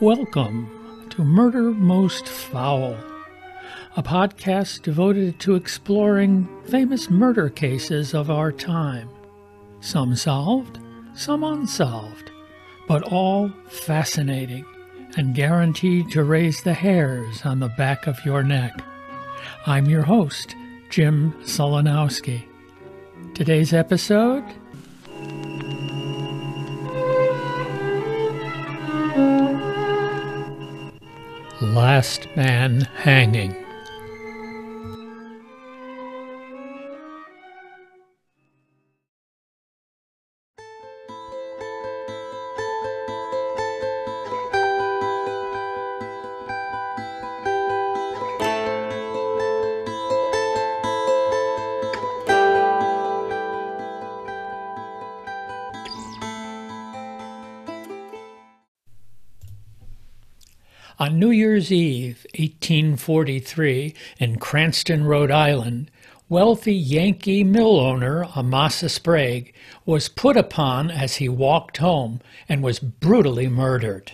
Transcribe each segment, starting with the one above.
Welcome to Murder Most Foul, a podcast devoted to exploring famous murder cases of our time. Some solved, some unsolved, but all fascinating and guaranteed to raise the hairs on the back of your neck. I'm your host, Jim Solanowski. Today's episode Last Man Hanging. Year's Eve, 1843, in Cranston, Rhode Island, wealthy Yankee mill owner Amasa Sprague was put upon as he walked home and was brutally murdered.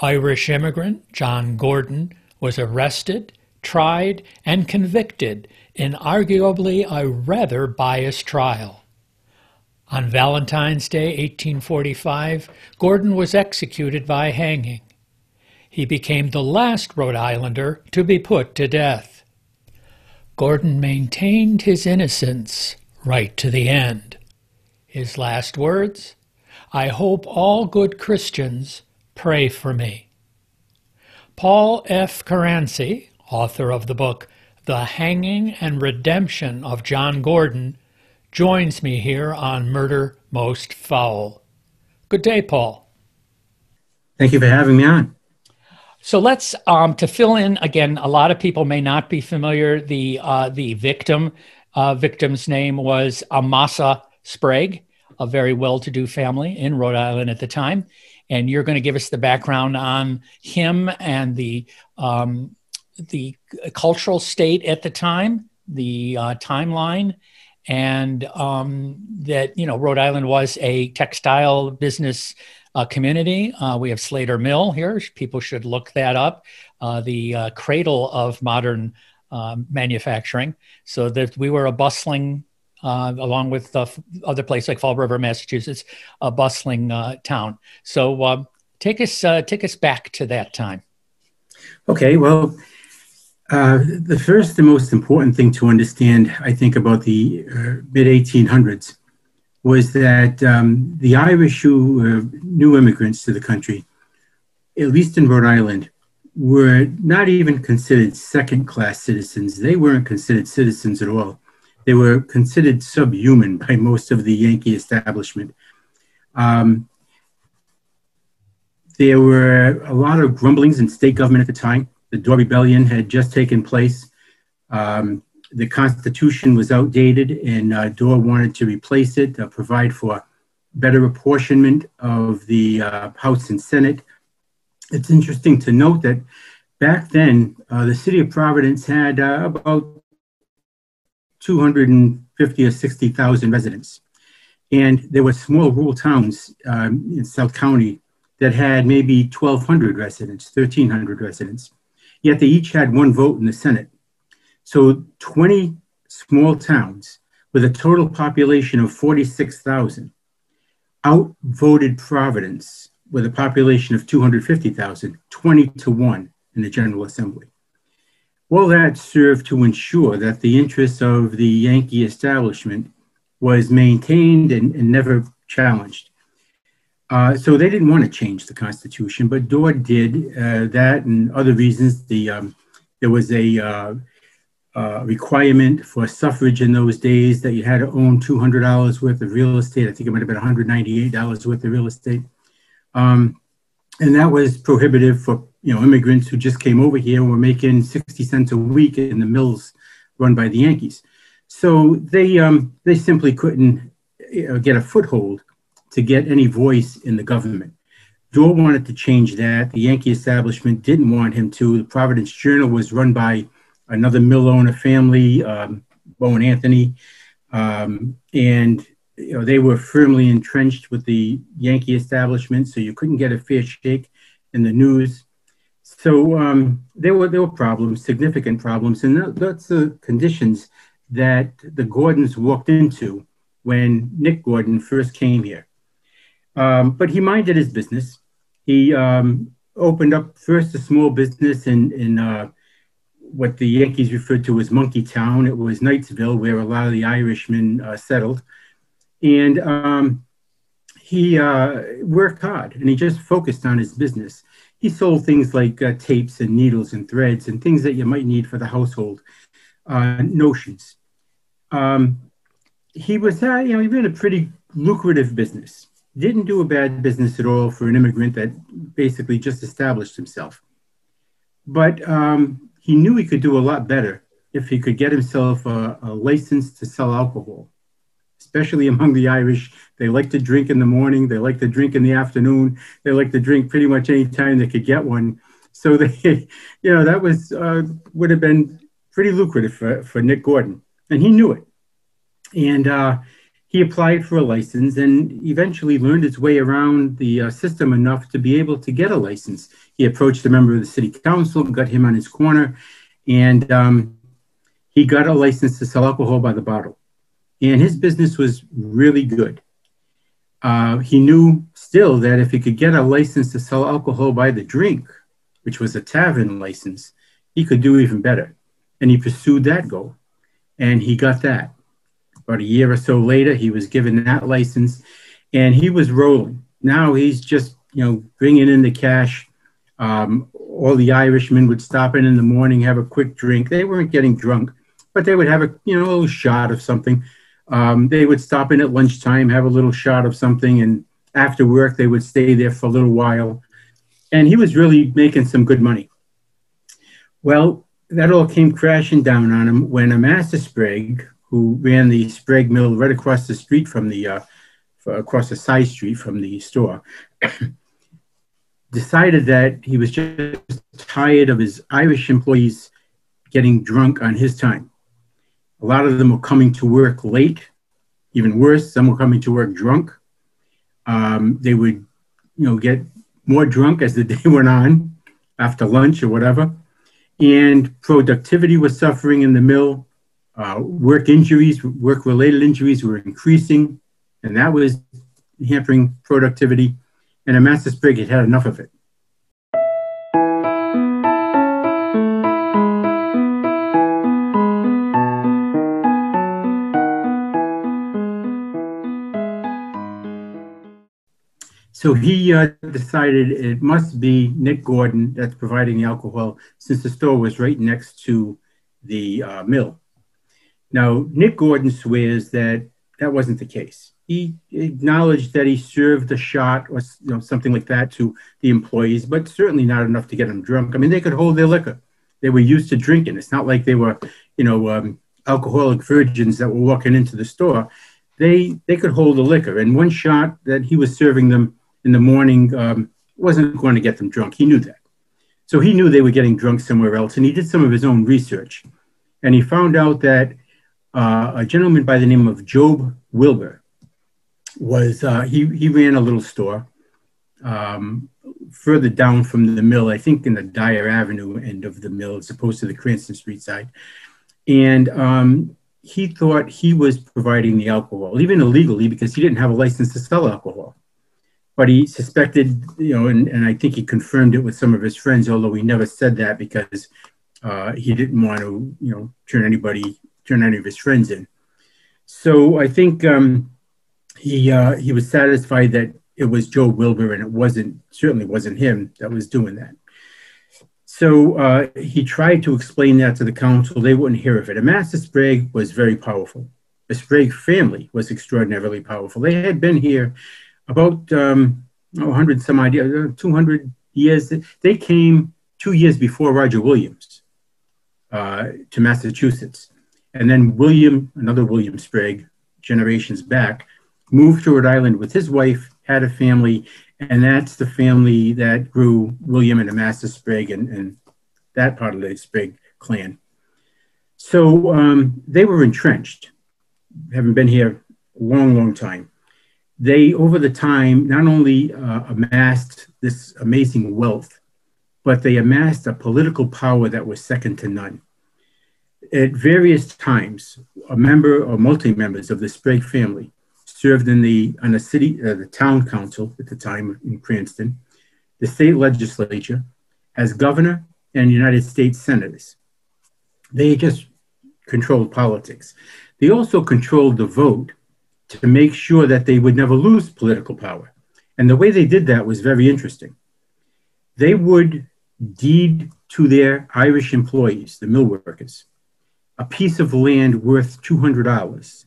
Irish immigrant John Gordon was arrested, tried, and convicted in arguably a rather biased trial. On Valentine's Day, 1845, Gordon was executed by hanging. He became the last Rhode Islander to be put to death. Gordon maintained his innocence right to the end. His last words I hope all good Christians pray for me. Paul F. Caranci, author of the book The Hanging and Redemption of John Gordon, joins me here on Murder Most Foul. Good day, Paul. Thank you for having me on. So let's um, to fill in again. A lot of people may not be familiar. The uh, the victim uh, victim's name was Amasa Sprague, a very well-to-do family in Rhode Island at the time. And you're going to give us the background on him and the um, the cultural state at the time, the uh, timeline, and um, that you know Rhode Island was a textile business uh, community. Uh, we have Slater Mill here. People should look that up. Uh, the uh, cradle of modern um, manufacturing. So that we were a bustling, uh, along with other places like Fall River, Massachusetts, a bustling uh, town. So take us take us back to that time. Okay. Well. the first, the most important thing to understand, I think, about the mid 1800s was that um, the Irish who were new immigrants to the country, at least in Rhode Island, were not even considered second class citizens. They weren't considered citizens at all. They were considered subhuman by most of the Yankee establishment. Um, there were a lot of grumblings in state government at the time. The Dorr Rebellion had just taken place. Um, the Constitution was outdated, and uh, Dorr wanted to replace it, uh, provide for better apportionment of the uh, House and Senate. It's interesting to note that back then, uh, the city of Providence had uh, about 250 or 60,000 residents. And there were small rural towns um, in South County that had maybe 1,200 residents, 1,300 residents. Yet they each had one vote in the Senate. So 20 small towns with a total population of 46,000 outvoted Providence with a population of 250,000, 20 to 1 in the General Assembly. All that served to ensure that the interests of the Yankee establishment was maintained and, and never challenged. Uh, so they didn't want to change the Constitution, but Dorr did uh, that and other reasons. The um, there was a uh, uh, requirement for suffrage in those days that you had to own $200 worth of real estate. I think it might have been $198 worth of real estate. Um, and that was prohibitive for you know immigrants who just came over here and were making 60 cents a week in the mills run by the Yankees. So they um, they simply couldn't you know, get a foothold to get any voice in the government. Dorr wanted to change that. The Yankee establishment didn't want him to. The Providence Journal was run by another mill owner family, um, Bo and Anthony, um, and you know they were firmly entrenched with the Yankee establishment, so you couldn't get a fair shake. in the news. So um, there were there were problems, significant problems, and that, that's the conditions that the Gordons walked into when Nick Gordon first came here. Um, but he minded his business. He um, opened up first a small business in in uh, what the Yankees referred to as Monkey Town. It was Knightsville, where a lot of the Irishmen uh, settled, and um, he uh, worked hard and he just focused on his business. He sold things like uh, tapes and needles and threads and things that you might need for the household, uh, notions. Um, he was, uh, you know, he ran a pretty lucrative business. Didn't do a bad business at all for an immigrant that basically just established himself. But um, he knew he could do a lot better if he could get himself a, a license to sell alcohol, especially among the Irish. They like to drink in the morning. They like to drink in the afternoon. They like to drink pretty much any time they could get one. So they, you know, that was uh, would have been pretty lucrative for, for Nick Gordon, and he knew it. And uh, he applied for a license and eventually learned his way around the uh, system enough to be able to get a license. He approached a member of the city council, got him on his corner, and um, he got a license to sell alcohol by the bottle. And his business was really good. Uh, he knew still that if he could get a license to sell alcohol by the drink, which was a tavern license, he could do even better. And he pursued that goal, and he got that. About a year or so later, he was given that license and he was rolling. Now he's just, you know, bringing in the cash. Um, all the Irishmen would stop in in the morning, have a quick drink. They weren't getting drunk, but they would have a, you know, a little shot of something. Um, they would stop in at lunchtime, have a little shot of something, and after work, they would stay there for a little while. And he was really making some good money. Well, that all came crashing down on him when Amasa Sprague, who ran the Sprague Mill right across the street from the, uh, across the side street from the store, decided that he was just tired of his Irish employees getting drunk on his time. A lot of them were coming to work late, even worse, some were coming to work drunk. Um, they would, you know, get more drunk as the day went on after lunch or whatever. And productivity was suffering in the mill. Uh, work injuries, work related injuries were increasing, and that was hampering productivity. And Amasa Sprague had had enough of it. So he uh, decided it must be Nick Gordon that's providing the alcohol since the store was right next to the uh, mill. Now, Nick Gordon swears that that wasn't the case. He acknowledged that he served a shot or you know, something like that to the employees, but certainly not enough to get them drunk. I mean, they could hold their liquor. They were used to drinking. It's not like they were, you know, um, alcoholic virgins that were walking into the store. They they could hold the liquor, and one shot that he was serving them in the morning um, wasn't going to get them drunk. He knew that. So he knew they were getting drunk somewhere else, and he did some of his own research, and he found out that uh, a gentleman by the name of Job Wilbur was uh, he he ran a little store um, further down from the mill, I think in the Dyer Avenue end of the mill, as opposed to the Cranston Street side, and um, he thought he was providing the alcohol, even illegally, because he didn't have a license to sell alcohol. But he suspected, you know, and, and I think he confirmed it with some of his friends, although he never said that because uh, he didn't want to, you know, turn anybody turn any of his friends in. So I think um, he uh, he was satisfied that it was Joe Wilbur and it wasn't certainly wasn't him that was doing that. So uh, he tried to explain that to the council. They wouldn't hear of it. Amasa Sprague was very powerful. The Sprague family was extraordinarily powerful. They had been here about um, oh, 100 some idea, uh, 200 years. They came two years before Roger Williams uh, to Massachusetts. And then William, another William Sprague, generations back, moved to Rhode Island with his wife, had a family, and that's the family that grew William and Amasa Sprague and, and that part of the Sprague clan. So um, they were entrenched, having been here a long, long time. they, over the time, not only uh, amassed this amazing wealth, but they amassed a political power that was second to none. At various times, a member or multi-members of the Sprague family served in the on the city, uh, the town council at the time in Cranston, the state legislature, as governor and United States senators. They just controlled politics. They also controlled the vote to make sure that they would never lose political power. And the way they did that was very interesting. They would deed to their Irish employees, the mill workers, a piece of land worth $200.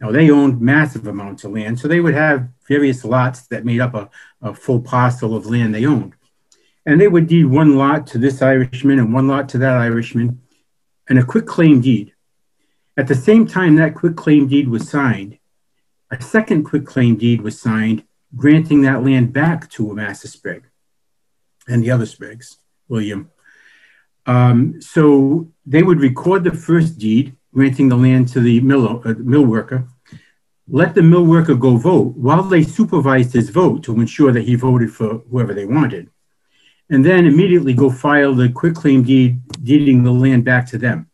Now, they owned massive amounts of land, so they would have various lots that made up a, a full parcel of land they owned. And they would deed one lot to this Irishman and one lot to that Irishman, and a quitclaim deed. At the same time that quitclaim deed was signed, a second quitclaim deed was signed granting that land back to Amasa Sprague and the other Spragues, William. Um, so they would record the first deed granting the land to the mill, uh, mill worker, let the mill worker go vote while they supervised his vote to ensure that he voted for whoever they wanted, and then immediately go file the quitclaim deed deeding the land back to them.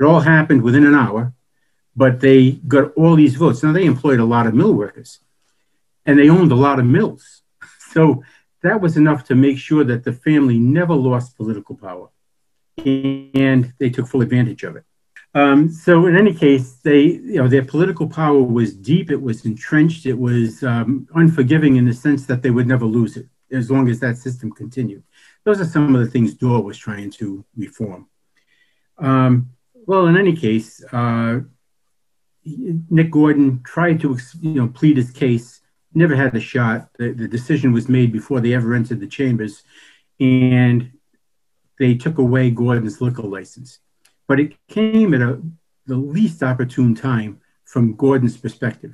It all happened within an hour, but they got all these votes. Now they employed a lot of mill workers, and they owned a lot of mills. So that was enough to make sure that the family never lost political power, and they took full advantage of it. Um, so in any case, they, you know, their political power was deep, it was entrenched, it was um, unforgiving in the sense that they would never lose it as long as that system continued. Those are some of the things Dorr was trying to reform. Um, well, in any case, uh, Nick Gordon tried to, you know, plead his case, never had a shot. The, the decision was made before they ever entered the chambers, and they took away Gordon's liquor license but it came at a, the least opportune time from Gordon's perspective.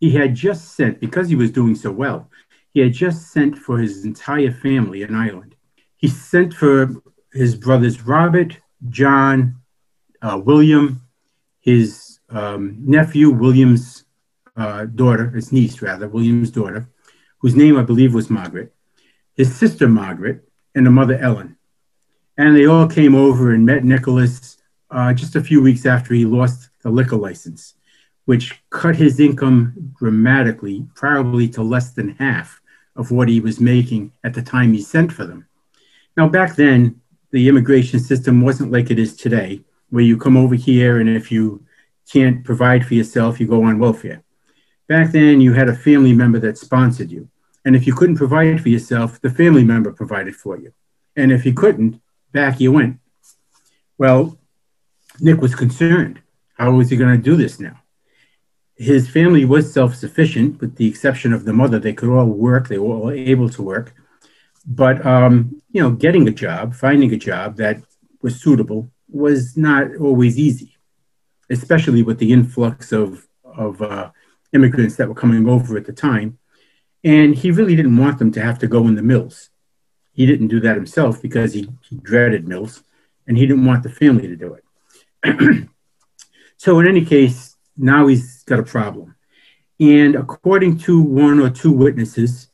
He had just sent, because he was doing so well, he had just sent for his entire family in Ireland. He sent for his brothers Robert, John, uh, William, his um, nephew, William's uh, daughter, his niece rather, William's daughter, whose name I believe was Margaret, his sister Margaret, and a mother Ellen. And they all came over and met Nicholas uh, just a few weeks after he lost the liquor license, which cut his income dramatically, probably to less than half of what he was making at the time he sent for them. Now, back then, the immigration system wasn't like it is today, where you come over here and if you can't provide for yourself, you go on welfare. Back then, you had a family member that sponsored you. And if you couldn't provide for yourself, the family member provided for you. And if you couldn't, back you went. Well, Nick was concerned. How was he going to do this now? His family was self sufficient, with the exception of the mother. They could all work, they were all able to work. But, um, you know, getting a job, finding a job that was suitable was not always easy, especially with the influx of, of uh, immigrants that were coming over at the time. And he really didn't want them to have to go in the mills. He didn't do that himself because he, he dreaded mills and he didn't want the family to do it. so in any case, now he's got a problem. And according to one or two witnesses,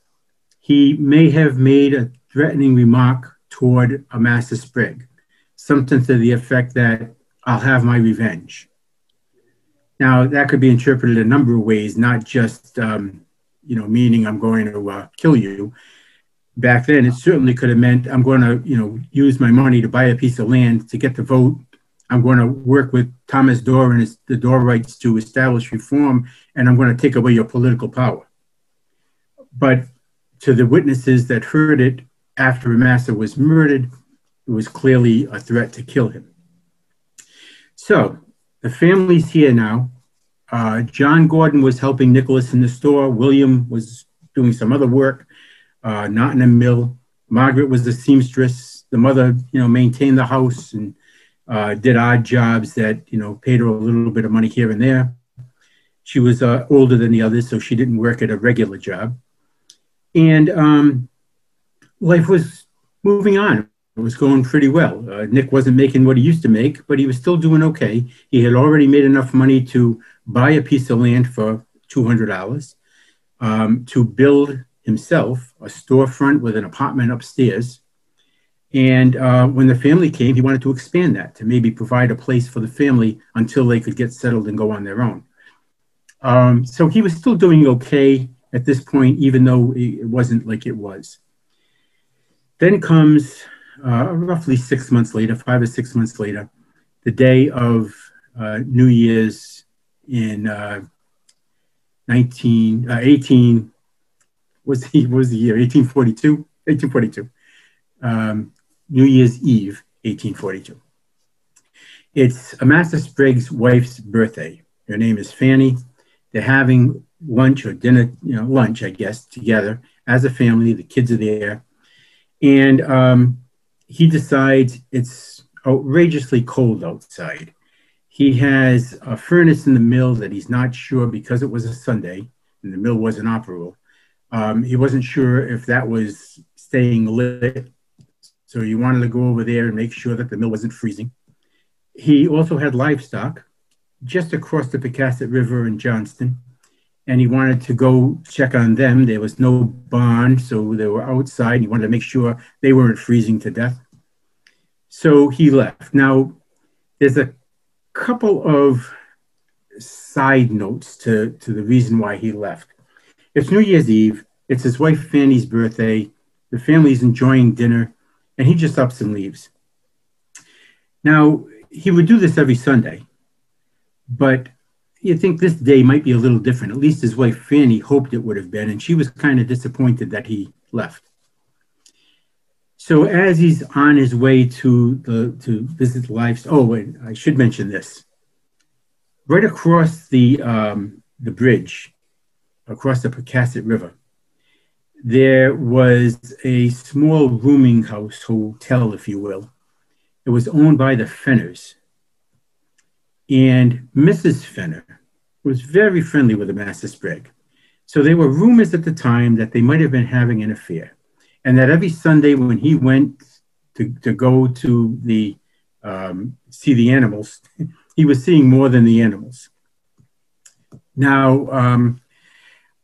he may have made a threatening remark toward Amasa Sprague, something to the effect that I'll have my revenge. Now, that could be interpreted a number of ways, not just, um, you know, meaning I'm going to uh, kill you. Back then, it certainly could have meant I'm going to, you know, use my money to buy a piece of land to get the vote I'm going to work with Thomas Dorr and his, the Dorrites to establish reform, and I'm going to take away your political power. But to the witnesses that heard it after Amasa was murdered, it was clearly a threat to kill him. So the family's here now. Uh, John Gordon was helping Nicholas in the store. William was doing some other work, uh, not in a mill. Margaret was the seamstress. The mother, you know, maintained the house and uh, did odd jobs that you know paid her a little bit of money here and there. She was uh, older than the others, so she didn't work at a regular job, and um, life was moving on. It was going pretty well. Uh, Nick wasn't making what he used to make, but he was still doing okay. He had already made enough money to buy a piece of land for two hundred dollars. um, to build himself a storefront with an apartment upstairs. And uh, when the family came, he wanted to expand that to maybe provide a place for the family until they could get settled and go on their own. Um, so he was still doing okay at this point, even though it wasn't like it was. Then comes uh, roughly six months later, five or six months later, the day of uh, New Year's in uh, 19, uh, 18, was he was the year 1842, 1842, um, New Year's Eve, 1842. It's Amasa Sprague's wife's birthday. Her name is Fanny. They're having lunch or dinner, you know, lunch, I guess, together as a family. The kids are there. And um, he decides it's outrageously cold outside. He has a furnace in the mill that he's not sure because it was a Sunday and the mill wasn't operable. Um, he wasn't sure if that was staying lit. So he wanted to go over there and make sure that the mill wasn't freezing. He also had livestock just across the Pocasset River in Johnston and he wanted to go check on them. There was no barn, so they were outside. He wanted to make sure they weren't freezing to death. So he left. Now, there's a couple of side notes to, to the reason why he left. It's New Year's Eve. It's his wife Fanny's birthday. The family's enjoying dinner, and he just ups and leaves. Now, he would do this every Sunday, but you think this day might be a little different. At least his wife Fanny hoped it would have been, and she was kind of disappointed that he left. So as he's on his way to the to visit the life, oh, and I should mention this. Right across the um, the bridge, across the Pocasset River, there was a small rooming house, hotel, if you will. It was owned by the Fenners. And Mrs. Fenner was very friendly with Amasa Sprague. So there were rumors at the time that they might have been having an affair. And that every Sunday when he went to, to go to the um, see the animals, he was seeing more than the animals. Now, um,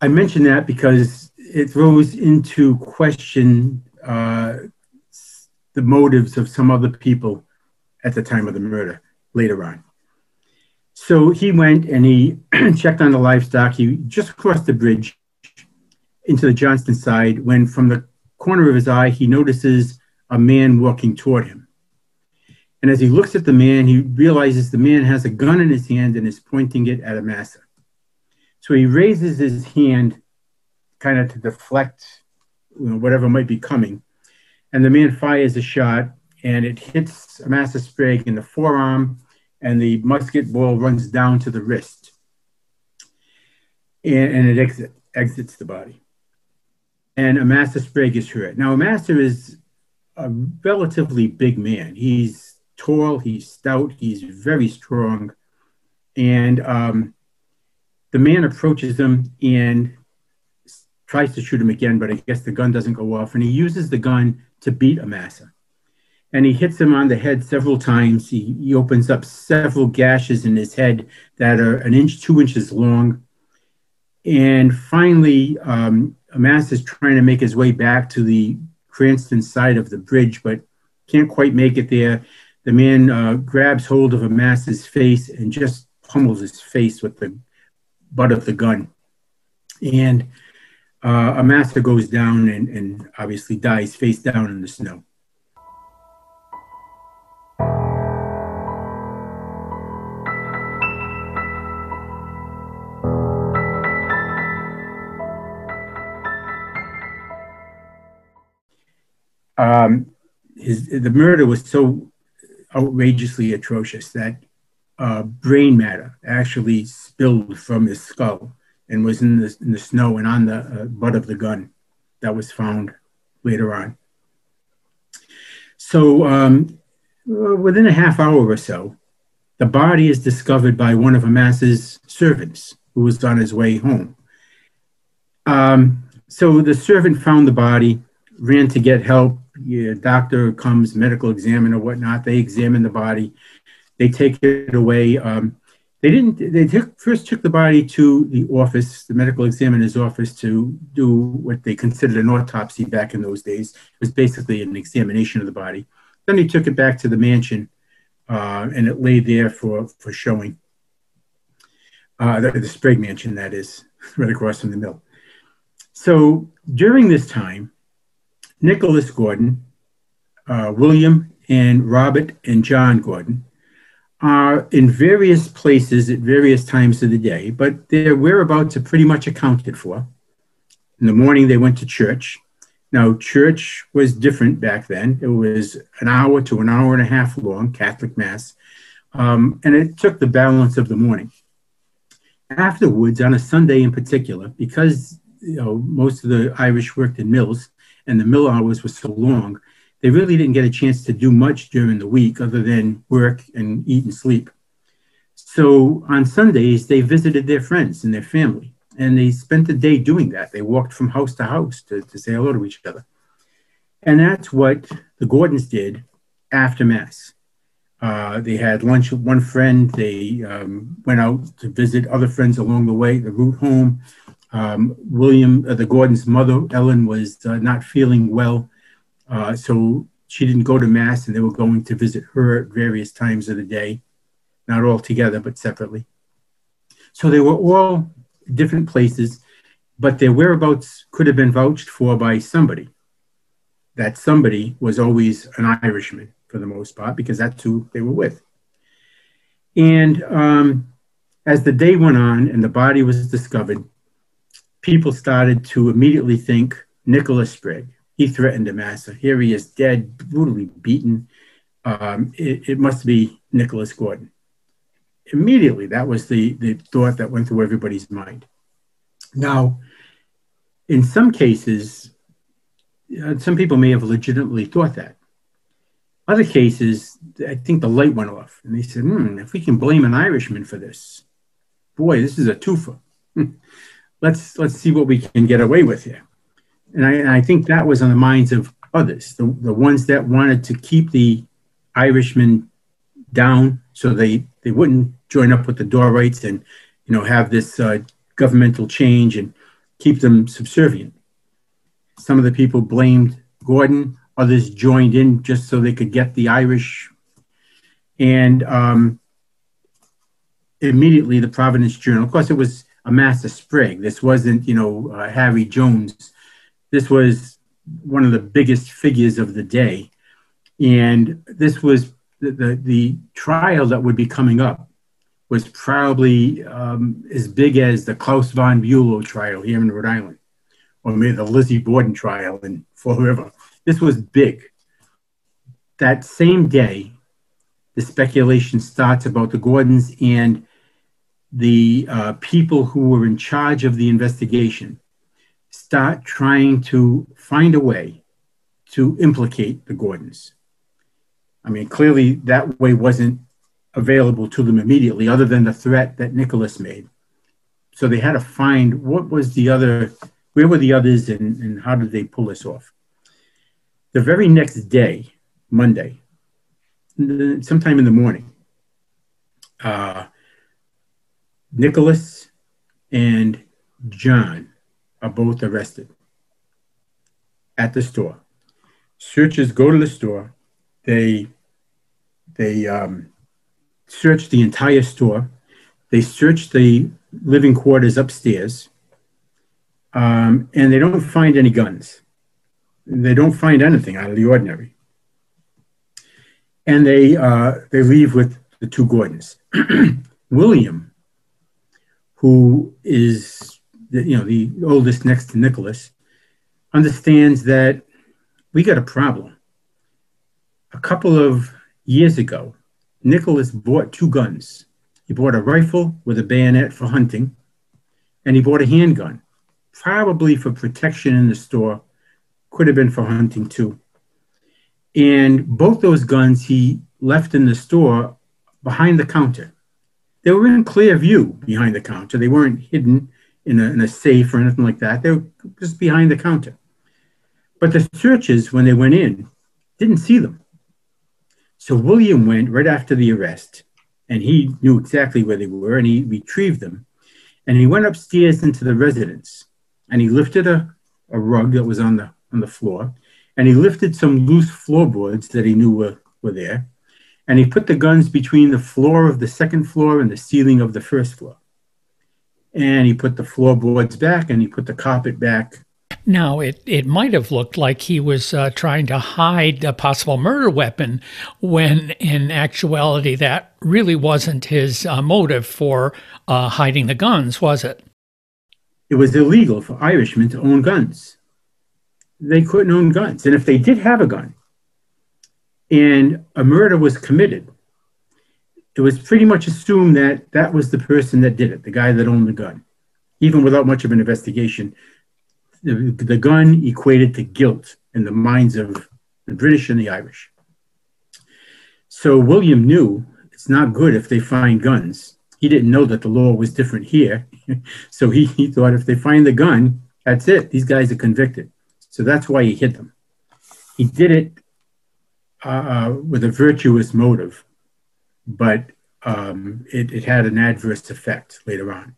I mention that because it throws into question uh, the motives of some other people at the time of the murder later on. So he went and he checked on the livestock. He just crossed the bridge into the Johnston side when from the corner of his eye, he notices a man walking toward him. And as he looks at the man, he realizes the man has a gun in his hand and is pointing it at Amasa. So he raises his hand kind of to deflect you know, whatever might be coming. And the man fires a shot and it hits Amasa Sprague in the forearm and the musket ball runs down to the wrist and, and it exit, exits the body. And Amasa Sprague is hurt. Now, Amasa is a relatively big man. He's tall, he's stout, he's very strong. And um, the man approaches him and tries to shoot him again, but I guess the gun doesn't go off. And he uses the gun to beat Amasa and he hits him on the head several times. He, he opens up several gashes in his head that are an inch, two inches long. And finally, um, Amasa is trying to make his way back to the Cranston side of the bridge, but can't quite make it there. The man uh, grabs hold of Amasa's face and just pummels his face with the butt of the gun. And uh, Amasa goes down and, and obviously dies face down in the snow. um, his the murder was so outrageously atrocious that uh, brain matter actually spilled from his skull and was in the, in the snow and on the uh, butt of the gun that was found later on. So um, within a half hour or so, the body is discovered by one of Amasa's servants who was on his way home. Um, so the servant found the body, ran to get help, yeah, doctor comes, medical examiner, whatnot. They examine the body. They take it away. Um, they didn't, they took, first took the body to the office, the medical examiner's office to do what they considered an autopsy back in those days. It was basically an examination of the body. Then he took it back to the mansion uh, and it lay there for, for showing. Uh, the, the Sprague mansion, that is, right across from the mill. So during this time, Nicholas Gordon, uh, William and Robert and John Gordon are in various places at various times of the day, but their whereabouts are pretty much accounted for. In the morning, they went to church. Now, church was different back then. It was an hour to an hour and a half long, Catholic Mass, um, and it took the balance of the morning. Afterwards, on a Sunday in particular, because you know most of the Irish worked in mills and the mill hours were so long, they really didn't get a chance to do much during the week other than work and eat and sleep. So on Sundays, they visited their friends and their family, and they spent the day doing that. They walked from house to house to, to say hello to each other. And that's what the Gordons did after Mass. Uh, they had lunch with one friend. They um, went out to visit other friends along the way, the route home. Um, William, uh, the Gordon's mother, Ellen, was uh, not feeling well. Uh, so she didn't go to Mass, and they were going to visit her at various times of the day, not all together, but separately. So they were all different places, but their whereabouts could have been vouched for by somebody. That somebody was always an Irishman for the most part, because that's who they were with. And um, as the day went on and the body was discovered, people started to immediately think Nicholas Sprague. He threatened Amasa. Here he is dead, brutally beaten. Um, it, it, must be Nicholas Gordon. Immediately, that was the, the thought that went through everybody's mind. Now, in some cases, uh, some people may have legitimately thought that. Other cases, I think the light went off, and they said, hmm, if we can blame an Irishman for this, boy, this is a twofer. let's let's see what we can get away with here and I, and I, think that was on the minds of others, the, the ones that wanted to keep the Irishmen down so they, they wouldn't join up with the Dorrites and you know have this uh, governmental change and keep them subservient. Some of the people blamed Gordon, others joined in just so they could get the Irish. And um, immediately the Providence Journal, of course, it was Amasa Sprague. This wasn't, you know, uh, Harry Jones this was one of the biggest figures of the day. And this was the, the, the trial that would be coming up was probably um, as big as the Klaus von Bülow trial here in Rhode Island, or maybe the Lizzie Borden trial in Fall River. This was big. That same day, the speculation starts about the Gordons and the uh, people who were in charge of the investigation start trying to find a way to implicate the Gordons. I mean, clearly that way wasn't available to them immediately, other than the threat that Nicholas made. So they had to find what was the other, where were the others, and, and how did they pull this off? The very next day, Monday, sometime in the morning, uh, Nicholas and John are both arrested at the store. Searchers go to the store. They they um, search the entire store. They search the living quarters upstairs, um, and they don't find any guns. They don't find anything out of the ordinary. And they uh, they leave with the two Gordons. William, who is the, you know, the oldest next to Nicholas, understands that we got a problem. A couple of years ago, Nicholas bought two guns. He bought a rifle with a bayonet for hunting, and he bought a handgun, probably for protection in the store, could have been for hunting too. And both those guns he left in the store behind the counter. They were in clear view behind the counter. They weren't hidden in a, in a safe or anything like that. They were just behind the counter. But the searchers, when they went in, didn't see them. So William went right after the arrest and he knew exactly where they were, and he retrieved them. And he went upstairs into the residence, and he lifted a, a rug that was on the on the floor, and he lifted some loose floorboards that he knew were, were there, and he put the guns between the floor of the second floor and the ceiling of the first floor. And he put the floorboards back, and he put the carpet back now, it, it might have looked like he was uh, trying to hide a possible murder weapon when in actuality that really wasn't his uh, motive for uh, hiding the guns, was it? It was illegal for Irishmen to own guns. They couldn't own guns. And if they did have a gun and a murder was committed, it was pretty much assumed that that was the person that did it, the guy that owned the gun, even without much of an investigation the, the gun equated to guilt in the minds of the British and the Irish. So William knew it's not good if they find guns. He didn't know that the law was different here. so he, he thought if they find the gun, that's it. These guys are convicted. So that's why he hid them. He did it uh, uh with a virtuous motive, but um, it, it had an adverse effect later on.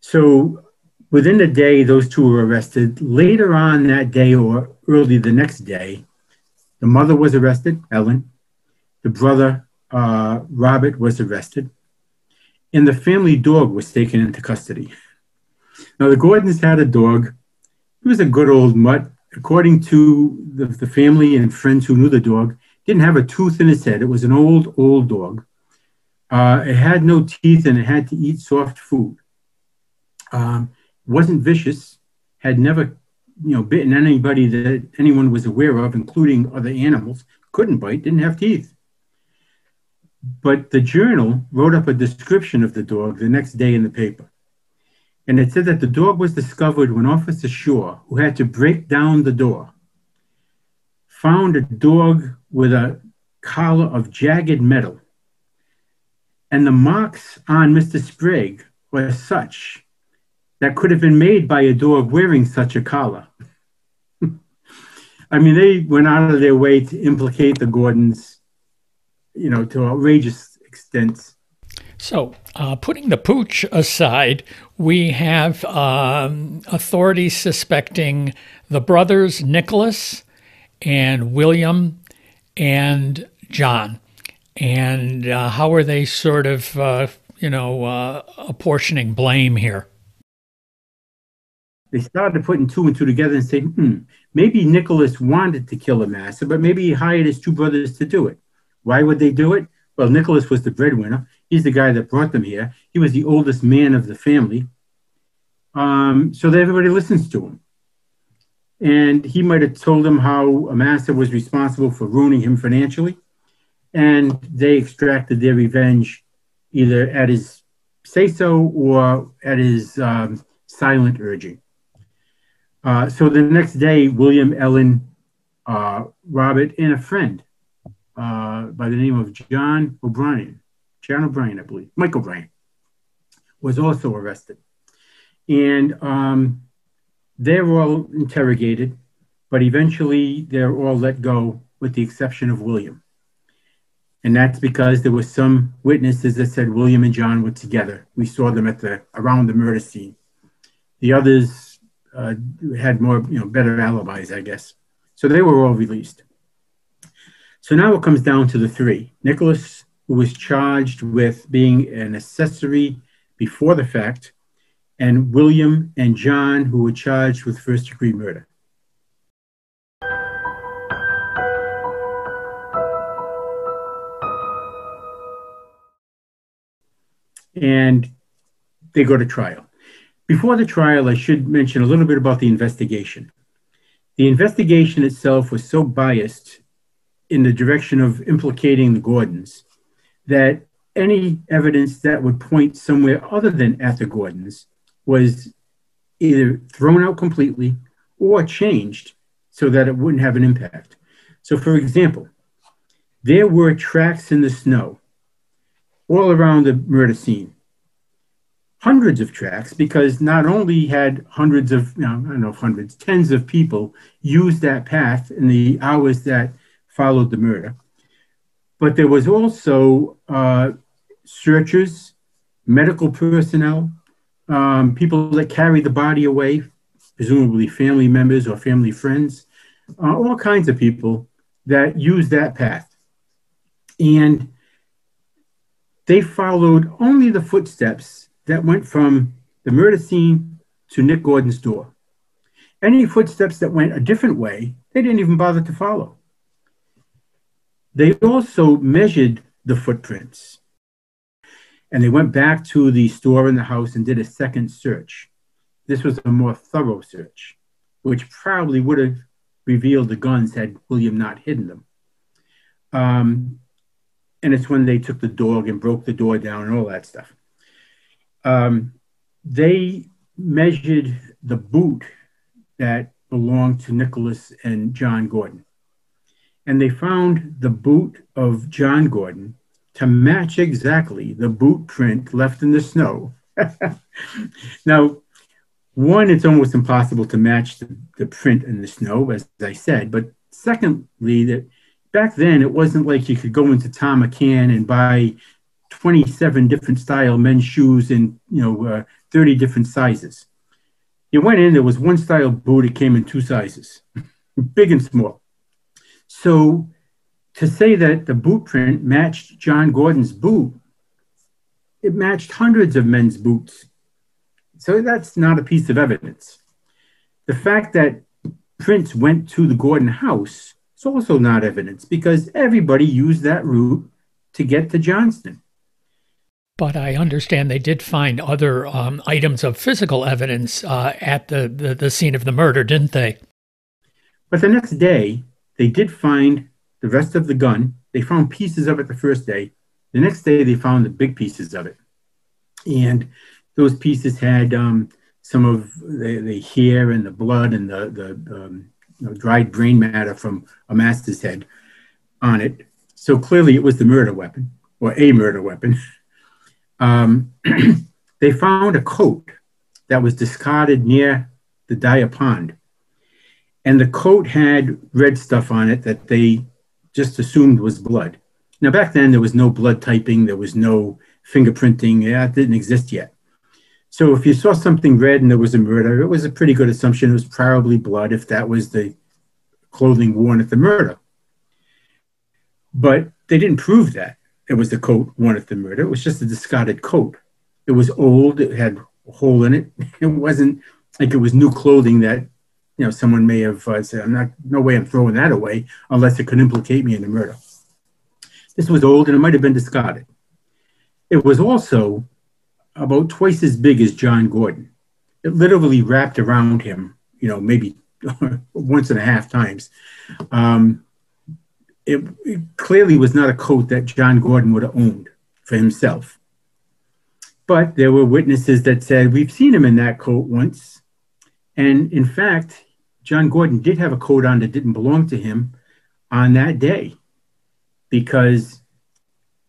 So Within the day, those two were arrested. Later on that day or early the next day, the mother was arrested, Ellen. The brother, uh, Robert, was arrested. And the family dog was taken into custody. Now, the Gordons had a dog. He was a good old mutt. According to the, the family and friends who knew the dog, didn't have a tooth in its head. It was an old, old dog. Uh, it had no teeth and it had to eat soft food. Um, wasn't vicious, had never, you know, bitten anybody that anyone was aware of, including other animals, couldn't bite, didn't have teeth. But the journal wrote up a description of the dog the next day in the paper. And it said that the dog was discovered when Officer Shaw, who had to break down the door, found a dog with a collar of jagged metal. And the marks on Mr. Sprague were such that could have been made by a dog wearing such a collar. I mean, they went out of their way to implicate the Gordons, you know, to outrageous extents. So, uh, putting the pooch aside, we have um, authorities suspecting the brothers Nicholas and William and John. And uh, how are they sort of, uh, you know, uh, apportioning blame here? they started putting two and two together and saying, hmm, maybe Nicholas wanted to kill Amasa, but maybe he hired his two brothers to do it. Why would they do it? Well, Nicholas was the breadwinner. He's the guy that brought them here. He was the oldest man of the family. Um, so that everybody listens to him. And he might have told them how Amasa was responsible for ruining him financially. And they extracted their revenge either at his say so or at his um, silent urging. Uh, so the next day, William, Ellen, uh, Robert, and a friend uh, by the name of John O'Brien, John O'Brien, I believe, Mike O'Brien, was also arrested. And um, they were all interrogated, but eventually they're all let go with the exception of William. And that's because there were some witnesses that said William and John were together. We saw them at the around the murder scene. The others uh, had more, you know, better alibis, I guess. So they were all released. So now it comes down to the three. Nicholas, who was charged with being an accessory before the fact, and William and John, who were charged with first degree murder. And they go to trial. Before the trial, I should mention a little bit about the investigation. The investigation itself was so biased in the direction of implicating the Gordons that any evidence that would point somewhere other than at the Gordons was either thrown out completely or changed so that it wouldn't have an impact. So, for example, there were tracks in the snow all around the murder scene hundreds of tracks because not only had hundreds of, you know, I don't know if hundreds, tens of people used that path in the hours that followed the murder, but there was also uh, searchers, medical personnel, um, people that carried the body away, presumably family members or family friends, uh, all kinds of people that used that path. And they followed only the footsteps that went from the murder scene to Nick Gordon's door. Any footsteps that went a different way, they didn't even bother to follow. They also measured the footprints. And they went back to the store in the house and did a second search. This was a more thorough search, which probably would have revealed the guns had William not hidden them. Um, and it's when they took the dog and broke the door down and all that stuff. Um, they measured the boot that belonged to Nicholas and John Gordon. And they found the boot of John Gordon to match exactly the boot print left in the snow. now, one, it's almost impossible to match the, the print in the snow, as I said. But secondly, that back then it wasn't like you could go into Thom McAn and buy 27 different style men's shoes in you know uh, 30 different sizes. You went in, there was one style boot, it came in two sizes, big and small. So to say that the boot print matched John Gordon's boot, it matched hundreds of men's boots so that's not a piece of evidence. The fact that prints went to the Gordon house is also not evidence because everybody used that route to get to Johnston. But I understand they did find other um, items of physical evidence uh, at the, the, the scene of the murder, didn't they? But the next day, they did find the rest of the gun. They found pieces of it the first day. The next day, they found the big pieces of it. And those pieces had um, some of the, the, hair and the blood and the, the um, you know, dried brain matter from Amasa's head on it. So clearly it was the murder weapon or a murder weapon. Um, they found a coat that was discarded near the Dyer Pond. And the coat had red stuff on it that they just assumed was blood. Now, back then, there was no blood typing, there was no fingerprinting, that didn't exist yet. So if you saw something red and there was a murder, it was a pretty good assumption it was probably blood if that was the clothing worn at the murder. But they didn't prove that it was the coat worn at the murder. It was just a discarded coat. It was old. It had a hole in it. It wasn't like it was new clothing that you know someone may have uh, said, "I'm not. No way. I'm throwing that away unless it could implicate me in the murder." This was old and it might have been discarded. It was also about twice as big as John Gordon. It literally wrapped around him, you know, maybe once and a half times. Um, it, it, clearly was not a coat that John Gordon would have owned for himself. But there were witnesses that said, We've seen him in that coat once. And in fact, John Gordon did have a coat on that didn't belong to him on that day because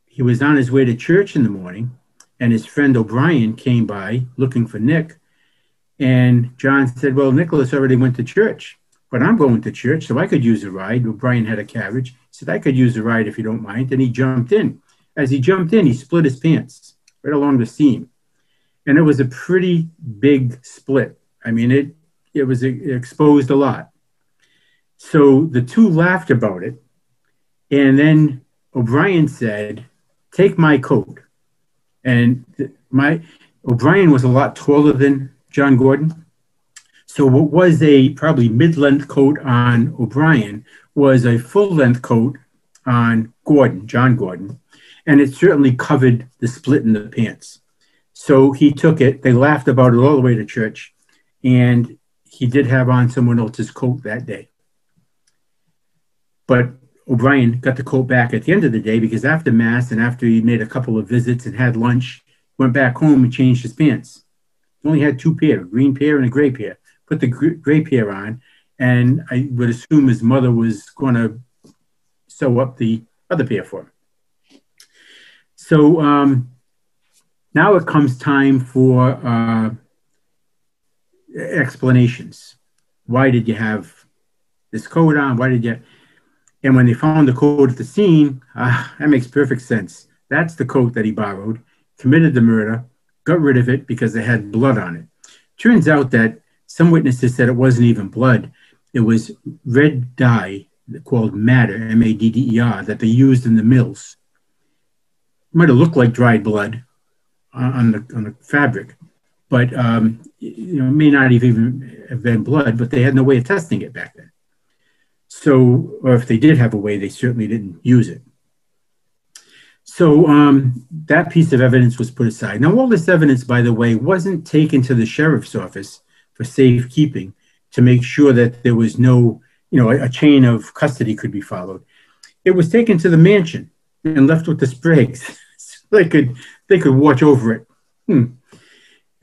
he was on his way to church in the morning and his friend O'Brien came by looking for Nick. And John said, Well, Nicholas already went to church, but I'm going to church, so I could use a ride. O'Brien had a carriage. He said, I could use a ride if you don't mind. And he jumped in. As he jumped in, he split his pants right along the seam. And it was a pretty big split. I mean, it, it was exposed a lot. So the two laughed about it. And then O'Brien said, Take my coat. And my O'Brien was a lot taller than John Gordon. So what was a probably mid-length coat on O'Brien was a full-length coat on Gordon, John Gordon, and it certainly covered the split in the pants. So he took it. They laughed about it all the way to church, and he did have on someone else's coat that day. But O'Brien got the coat back at the end of the day because after Mass and after he made a couple of visits and had lunch, went back home and changed his pants. He only had two pair, a green pair and a gray pair. Put the gray pair on, and I would assume his mother was going to sew up the other pair for him. So um, now it comes time for uh, explanations. Why did you have this coat on? Why did you? And when they found the coat at the scene, ah, that makes perfect sense. That's the coat that he borrowed, committed the murder, got rid of it because it had blood on it. Turns out that some witnesses said it wasn't even blood. It was red dye called madder, M A D D E R, that they used in the mills. It might have looked like dried blood on the, on the fabric, but um, you know, may not have even have been blood, but they had no way of testing it back then. So, or if they did have a way, they certainly didn't use it. So um, that piece of evidence was put aside. Now, all this evidence, by the way, wasn't taken to the sheriff's office for safekeeping to make sure that there was no, you know, a, a chain of custody could be followed. It was taken to the mansion and left with the Spragues so they could they could watch over it. Hmm.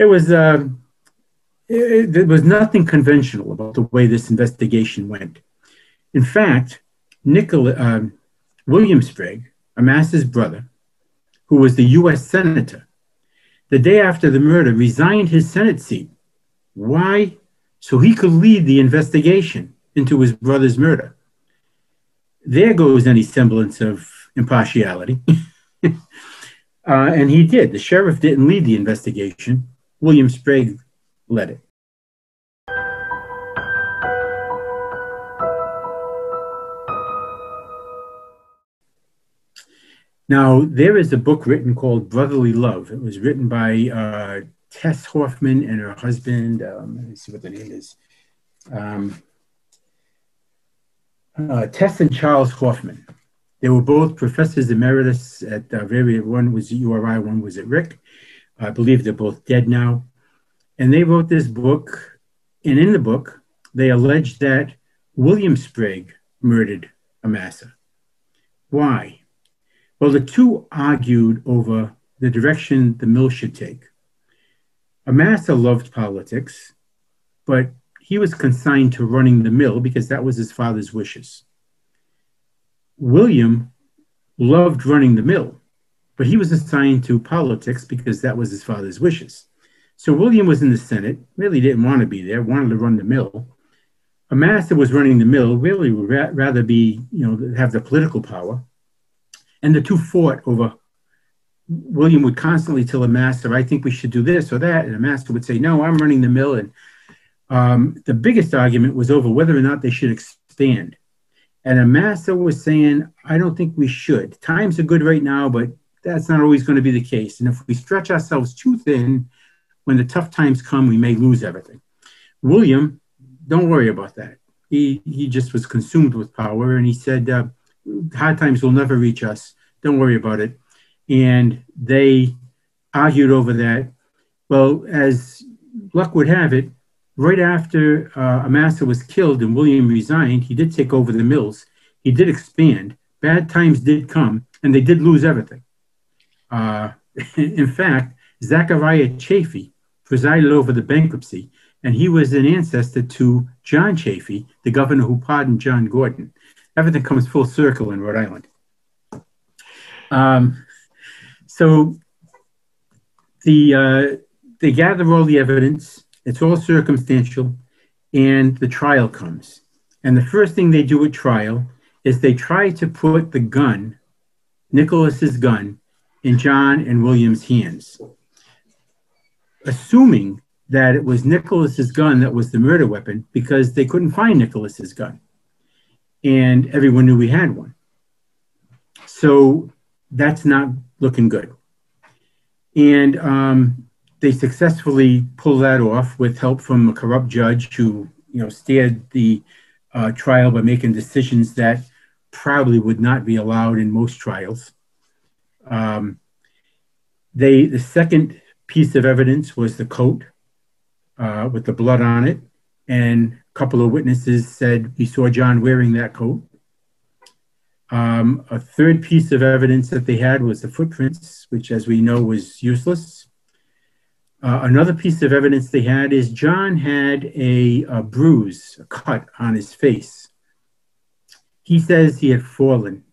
It was uh, there was nothing conventional about the way this investigation went. In fact, Nicola, uh, William Sprague, Amasa's brother, who was the U.S. senator, the day after the murder, resigned his Senate seat. Why? So he could lead the investigation into his brother's murder. There goes any semblance of impartiality. uh, and he did. The sheriff didn't lead the investigation, William Sprague led it. Now, there is a book written called Brotherly Love. It was written by uh, Tess Hoffman and her husband. Um, let me see what the name is. Um, uh, Tess and Charles Hoffman. They were both professors emeritus at uh, various, one was at URI, one was at Rick. I believe they're both dead now. And they wrote this book. And in the book, they allege that William Sprague murdered Amasa. Why? Well, the two argued over the direction the mill should take. Amasa loved politics, but he was consigned to running the mill because that was his father's wishes. William loved running the mill, but he was assigned to politics because that was his father's wishes. So William was in the Senate, really didn't want to be there, wanted to run the mill. Amasa was running the mill, really would ra- rather be, you know, have the political power. And the two fought over. William would constantly tell Amasa, I think we should do this or that. And Amasa would say, No, I'm running the mill. And um, the biggest argument was over whether or not they should expand. And Amasa was saying, I don't think we should. Times are good right now, but that's not always going to be the case. And if we stretch ourselves too thin, when the tough times come, we may lose everything. William, don't worry about that. He, he just was consumed with power and he said, uh, hard times will never reach us. Don't worry about it. And they argued over that. Well, as luck would have it, right after uh, Amasa was killed and William resigned, he did take over the mills. He did expand. Bad times did come, and they did lose everything. Uh, in fact, Zachariah Chafee presided over the bankruptcy, and he was an ancestor to John Chafee, the governor who pardoned John Gordon everything comes full circle in Rhode Island. Um, so the uh, they gather all the evidence. It's all circumstantial, and the trial comes. And the first thing they do at trial is they try to put the gun, Nicholas's gun, in John and William's hands, assuming that it was Nicholas's gun that was the murder weapon because they couldn't find Nicholas's gun and everyone knew we had one. So that's not looking good. And um, they successfully pull that off with help from a corrupt judge who, you know, steered the uh, trial by making decisions that probably would not be allowed in most trials. Um, they the second piece of evidence was the coat uh, with the blood on it, and a couple of witnesses said we saw John wearing that coat. Um, a third piece of evidence that they had was the footprints, which, as we know, was useless. Uh, another piece of evidence they had is John had a, a bruise, a cut on his face. He says he had fallen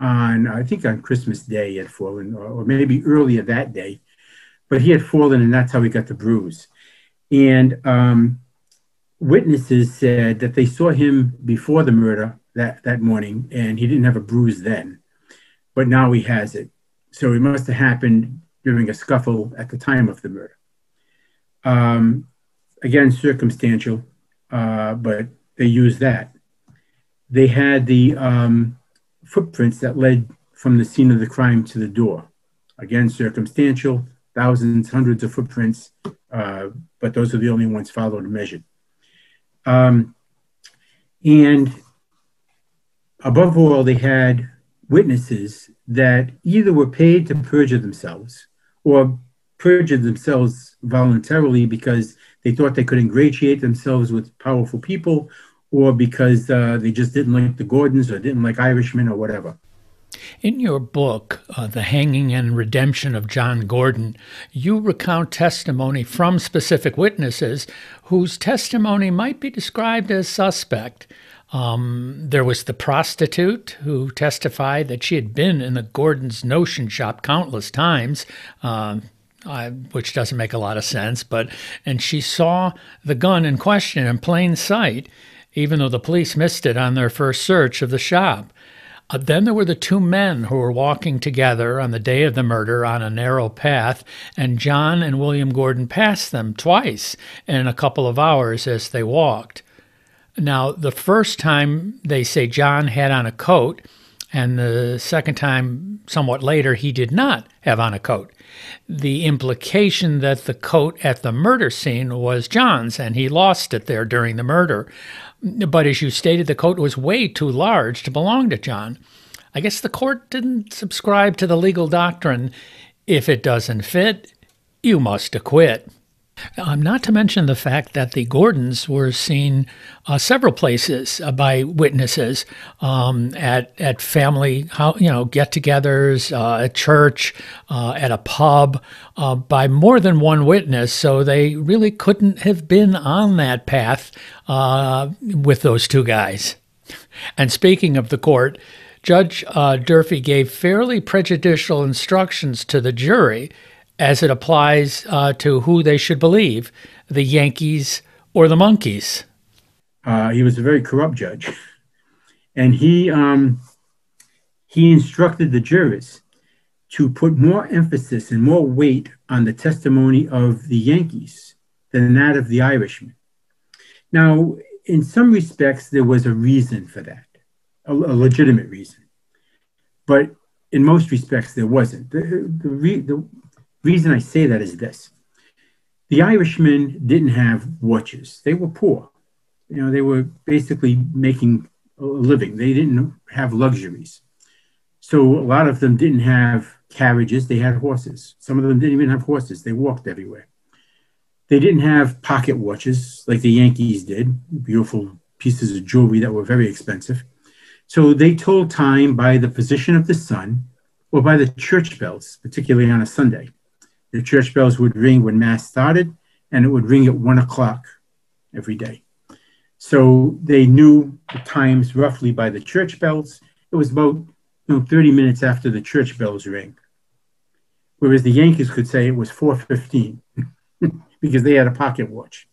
on, I think on Christmas Day, he had fallen, or, maybe earlier that day, but he had fallen, and that's how he got the bruise. And um, witnesses said that they saw him before the murder that, that morning, and he didn't have a bruise then, but now he has it. So it must have happened during a scuffle at the time of the murder. Um, again, circumstantial, uh, but they used that. They had the um, footprints that led from the scene of the crime to the door. Again, circumstantial, thousands, hundreds of footprints, uh, but those are the only ones followed and measured. Um, and above all, they had witnesses that either were paid to perjure themselves or perjured themselves voluntarily because they thought they could ingratiate themselves with powerful people or because uh, they just didn't like the Gordons or didn't like Irishmen or whatever. In your book, uh, The Hanging and Redemption of John Gordon, you recount testimony from specific witnesses whose testimony might be described as suspect. Um, there was the prostitute who testified that she had been in the Gordon's notion shop countless times. Uh, uh, which doesn't make a lot of sense, but and she saw the gun in question in plain sight, even though the police missed it on their first search of the shop. Uh, then there were the two men who were walking together on the day of the murder on a narrow path, and John and William Gordon passed them twice in a couple of hours as they walked. Now, the first time they say John had on a coat, and the second time, somewhat later, he did not have on a coat. The implication that the coat at the murder scene was John's and he lost it there during the murder. But as you stated, the coat was way too large to belong to John. I guess the court didn't subscribe to the legal doctrine if it doesn't fit, you must acquit. Um, not to mention the fact that the Gordons were seen uh, several places uh, by witnesses um, at at family, how, you know, get-togethers, uh, at church, uh, at a pub, uh, by more than one witness. So they really couldn't have been on that path uh, with those two guys. And speaking of the court, Judge Durfee gave fairly prejudicial instructions to the jury as it applies uh, to who they should believe the Yankees or the monkeys. Uh, he was a very corrupt judge. And he, um, he instructed the jurors to put more emphasis and more weight on the testimony of the Yankees than that of the Irishmen. Now, in some respects, there was a reason for that, a, a legitimate reason. But in most respects, there wasn't. The, the, the, reason I say that is this the Irishmen didn't have watches, they were poor. You know, they were basically making a living, they didn't have luxuries. So a lot of them didn't have carriages, they had horses. Some of them didn't even have horses, they walked everywhere. They didn't have pocket watches like the Yankees did, beautiful pieces of jewelry that were very expensive. So they told time by the position of the sun or by the church bells, particularly on a Sunday. The church bells would ring when Mass started, and it would ring at one o'clock every day. So they knew the times roughly by the church bells. It was about you know, 30 minutes after the church bells ring. Whereas the Yankees could say it was 4.15 because they had a pocket watch.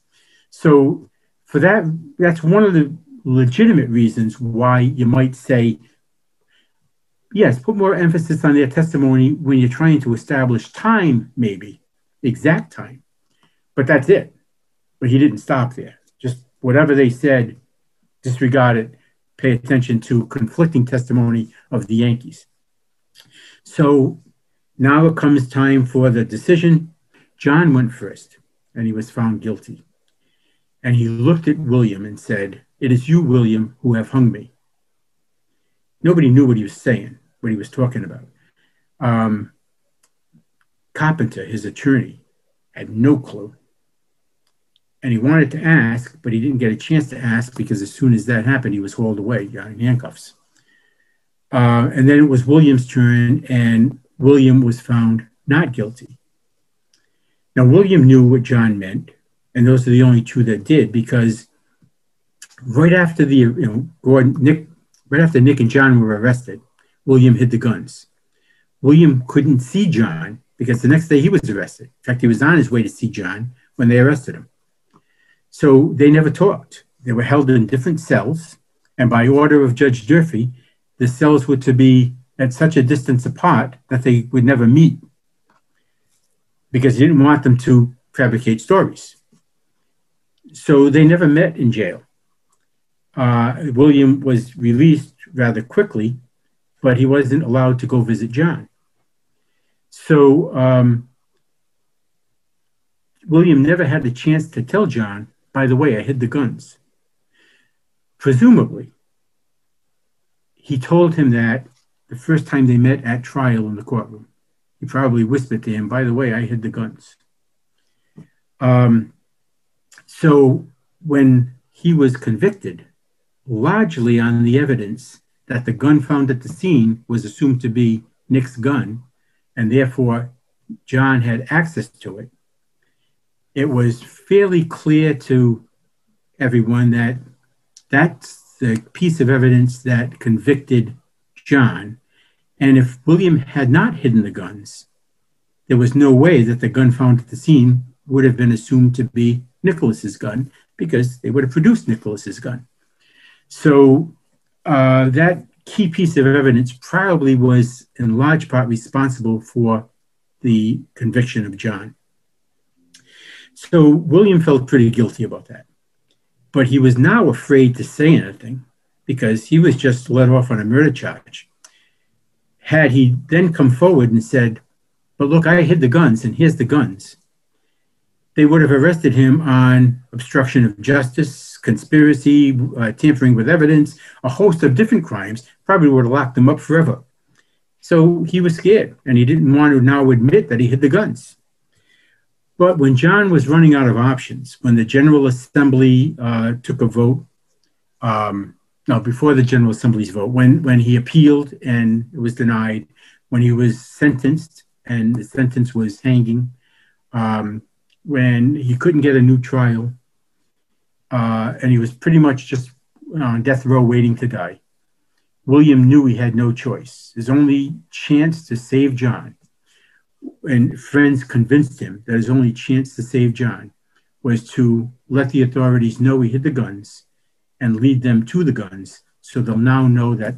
So for that, that's one of the legitimate reasons why you might say yes, put more emphasis on their testimony when you're trying to establish time, maybe exact time. But that's it. But he didn't stop there. Just whatever they said, disregard it. Pay attention to conflicting testimony of the Yankees. So now it comes time for the decision. John went first, and he was found guilty. And he looked at William and said, It is you, William, who have hung me. Nobody knew what he was saying, what he was talking about. Um, Carpenter, his attorney, had no clue. And he wanted to ask, but he didn't get a chance to ask because as soon as that happened, he was hauled away in handcuffs. Uh, and then it was William's turn, and William was found not guilty. Now, William knew what John meant, and those are the only two that did because right after the, you know, Gordon, Nick Right after Nick and John were arrested, William hid the guns. William couldn't see John because the next day he was arrested. In fact, he was on his way to see John when they arrested him. So they never talked. They were held in different cells. And by order of Judge Durfee, the cells were to be at such a distance apart that they would never meet because he didn't want them to fabricate stories. So they never met in jail. Uh, William was released rather quickly, but he wasn't allowed to go visit John. So um, William never had the chance to tell John, by the way, I hid the guns. Presumably, he told him that the first time they met at trial in the courtroom. He probably whispered to him, by the way, I hid the guns. Um, so when he was convicted, largely on the evidence that the gun found at the scene was assumed to be Nick's gun, and therefore John had access to it, it was fairly clear to everyone that that's the piece of evidence that convicted John. And if William had not hidden the guns, there was no way that the gun found at the scene would have been assumed to be Nicholas's gun because they would have produced Nicholas's gun. So uh, that key piece of evidence probably was in large part responsible for the conviction of John. So William felt pretty guilty about that. But he was now afraid to say anything because he was just let off on a murder charge. Had he then come forward and said, But look, I hid the guns and here's the guns, they would have arrested him on obstruction of justice, conspiracy, uh, tampering with evidence, a host of different crimes, probably would have locked him up forever. So he was scared and he didn't want to now admit that he hid the guns. But when John was running out of options, when the General Assembly uh, took a vote, um, no, before the General Assembly's vote, when, when he appealed and it was denied, when he was sentenced and the sentence was hanging, um, when he couldn't get a new trial, uh, and he was pretty much just on death row waiting to die. William knew he had no choice. His only chance to save John, and friends convinced him that his only chance to save John was to let the authorities know he hid the guns and lead them to the guns so they'll now know that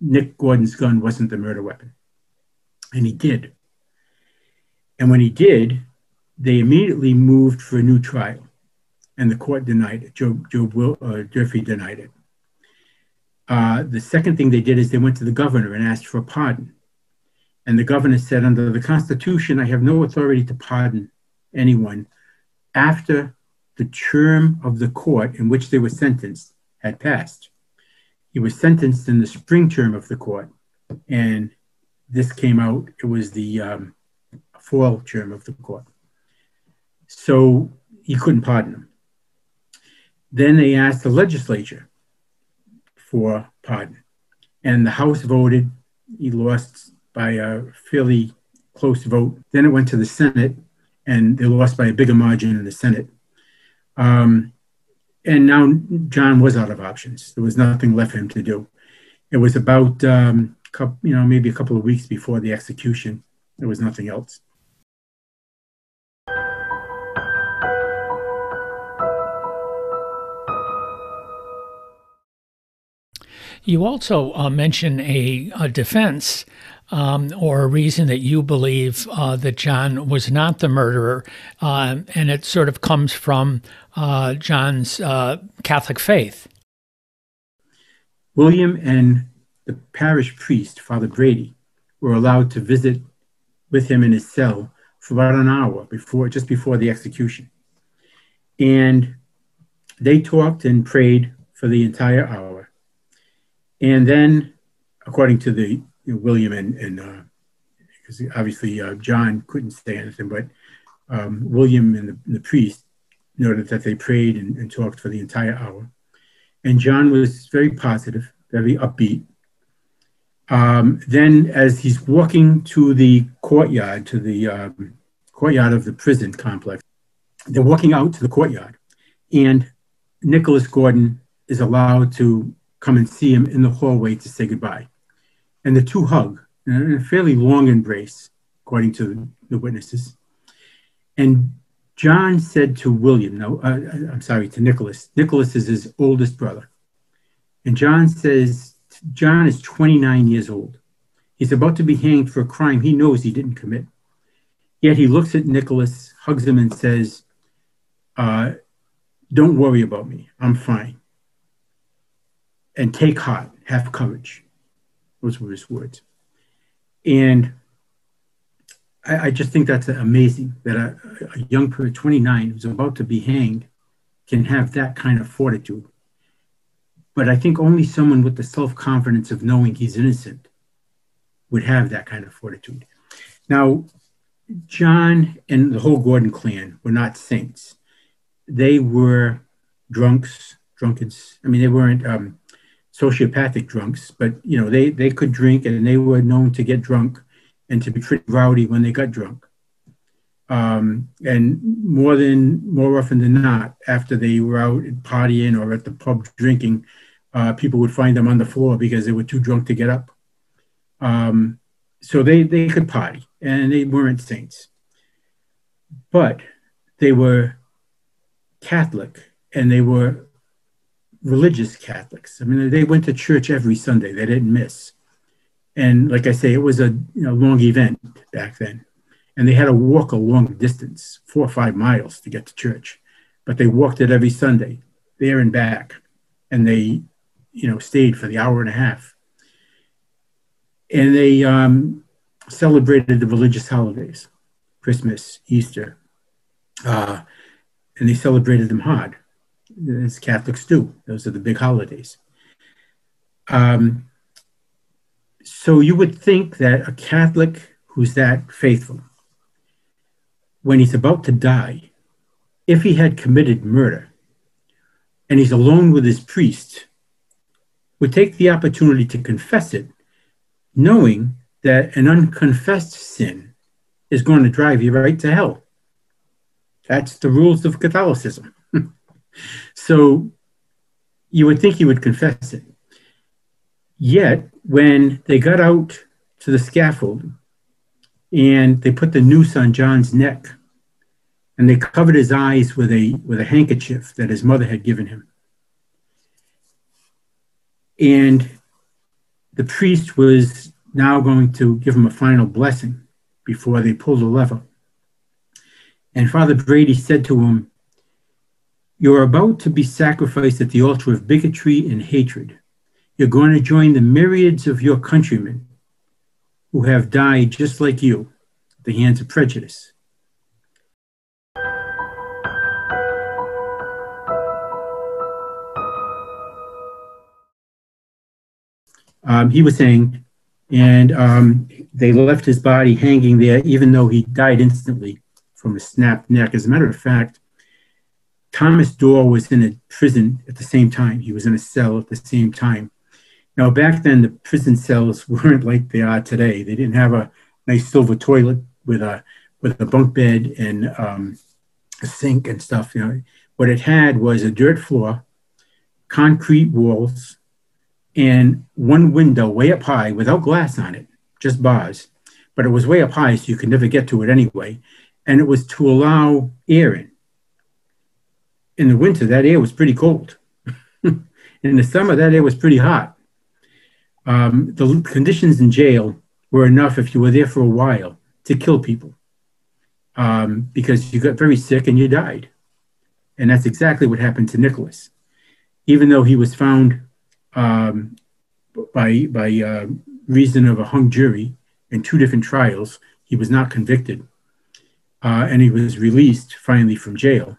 Nick Gordon's gun wasn't the murder weapon. And he did. And when he did, they immediately moved for a new trial, and the court denied it. Joe, Joe Will, uh, Durfee denied it. Uh, the second thing they did is they went to the governor and asked for a pardon. And the governor said, under the Constitution, I have no authority to pardon anyone after the term of the court in which they were sentenced had passed. He was sentenced in the spring term of the court, and this came out, it was the um, fall term of the court. So he couldn't pardon him. Then they asked the legislature for pardon. And the House voted. He lost by a fairly close vote. Then it went to the Senate, and they lost by a bigger margin in the Senate. Um, and now John was out of options. There was nothing left for him to do. It was about, um, you know, maybe a couple of weeks before the execution. There was nothing else. You also uh, mention a, a defense um, or a reason that you believe uh, that John was not the murderer, uh, and it sort of comes from uh, John's uh, Catholic faith. William and the parish priest, Father Brady, were allowed to visit with him in his cell for about an hour before, just before the execution, and they talked and prayed for the entire hour and then, according to the you know, William and, and because uh, obviously uh, John couldn't say anything, but um, William and the, the, priest noted that they prayed and, and, talked for the entire hour. And John was very positive, very upbeat. Um, then, as he's walking to the courtyard, to the um, courtyard of the prison complex, they're walking out to the courtyard, and Nicholas Gordon is allowed to come and see him in the hallway to say goodbye. And the two hug in a fairly long embrace, according to the witnesses. And John said to William, no, uh, I'm sorry, to Nicholas, Nicholas is his oldest brother. And John says, John is 29 years old. He's about to be hanged for a crime he knows he didn't commit. Yet he looks at Nicholas, hugs him, and says, uh, Don't worry about me. I'm fine. And take heart, have courage. Those were his words. And I, I just think that's amazing that a, a young person, 29, who's about to be hanged, can have that kind of fortitude. But I think only someone with the self confidence of knowing he's innocent would have that kind of fortitude. Now, John and the whole Gordon clan were not saints. They were drunks, drunkards. I mean, they weren't um, sociopathic drunks, but you know, they they could drink and they were known to get drunk and to be pretty rowdy when they got drunk. Um, and more than more often than not, after they were out partying or at the pub drinking, uh, people would find them on the floor because they were too drunk to get up. Um, so they they could party, and they weren't saints, but they were Catholic, and they were religious Catholics. I mean, they went to church every Sunday; they didn't miss. And like I say, it was a you know, long event back then. And they had to walk a long distance, four or five miles to get to church. But they walked it every Sunday, there and back. And they, you know, stayed for the hour and a half. And they um, celebrated the religious holidays, Christmas, Easter. Uh, and they celebrated them hard, as Catholics do. Those are the big holidays. Um, so you would think that a Catholic who's that faithful, when he's about to die, if he had committed murder and he's alone with his priest, would take the opportunity to confess it, knowing that an unconfessed sin is going to drive you right to hell. That's the rules of Catholicism. So you would think he would confess it. Yet, when they got out to the scaffold and they put the noose on John's neck and they covered his eyes with a, with a handkerchief that his mother had given him. And the priest was now going to give him a final blessing before they pulled the lever. And Father Brady said to him, You're about to be sacrificed at the altar of bigotry and hatred. You're going to join the myriads of your countrymen who have died just like you at the hands of prejudice. Um, he was saying, and um, they left his body hanging there, even though he died instantly from a snapped neck. As a matter of fact, Thomas Dorr was in a prison at the same time. He was in a cell at the same time. Now, back then, the prison cells weren't like they are today. They didn't have a nice silver toilet with a with a bunk bed and um, a sink and stuff. You know, what it had was a dirt floor, concrete walls, and one window way up high without glass on it, just bars. But it was way up high, so you could never get to it anyway. And it was to allow air in. In the winter, that air was pretty cold. in the summer, that air was pretty hot um, the conditions in jail were enough if you were there for a while to kill people um, because you got very sick and you died. And that's exactly what happened to Nicholas. Even though he was found um, by, by uh, reason of a hung jury in two different trials, he was not convicted. Uh, and he was released finally from jail.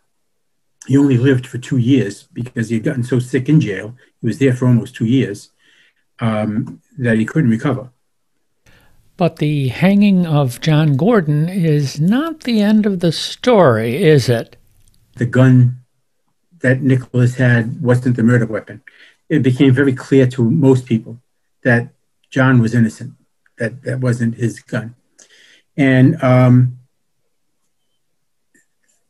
He only lived for two years because he had gotten so sick in jail. He was there for almost two years um, that he couldn't recover. But the hanging of John Gordon is not the end of the story, is it? The gun that Nicholas had wasn't the murder weapon. It became very clear to most people that John was innocent, that that wasn't his gun. And um,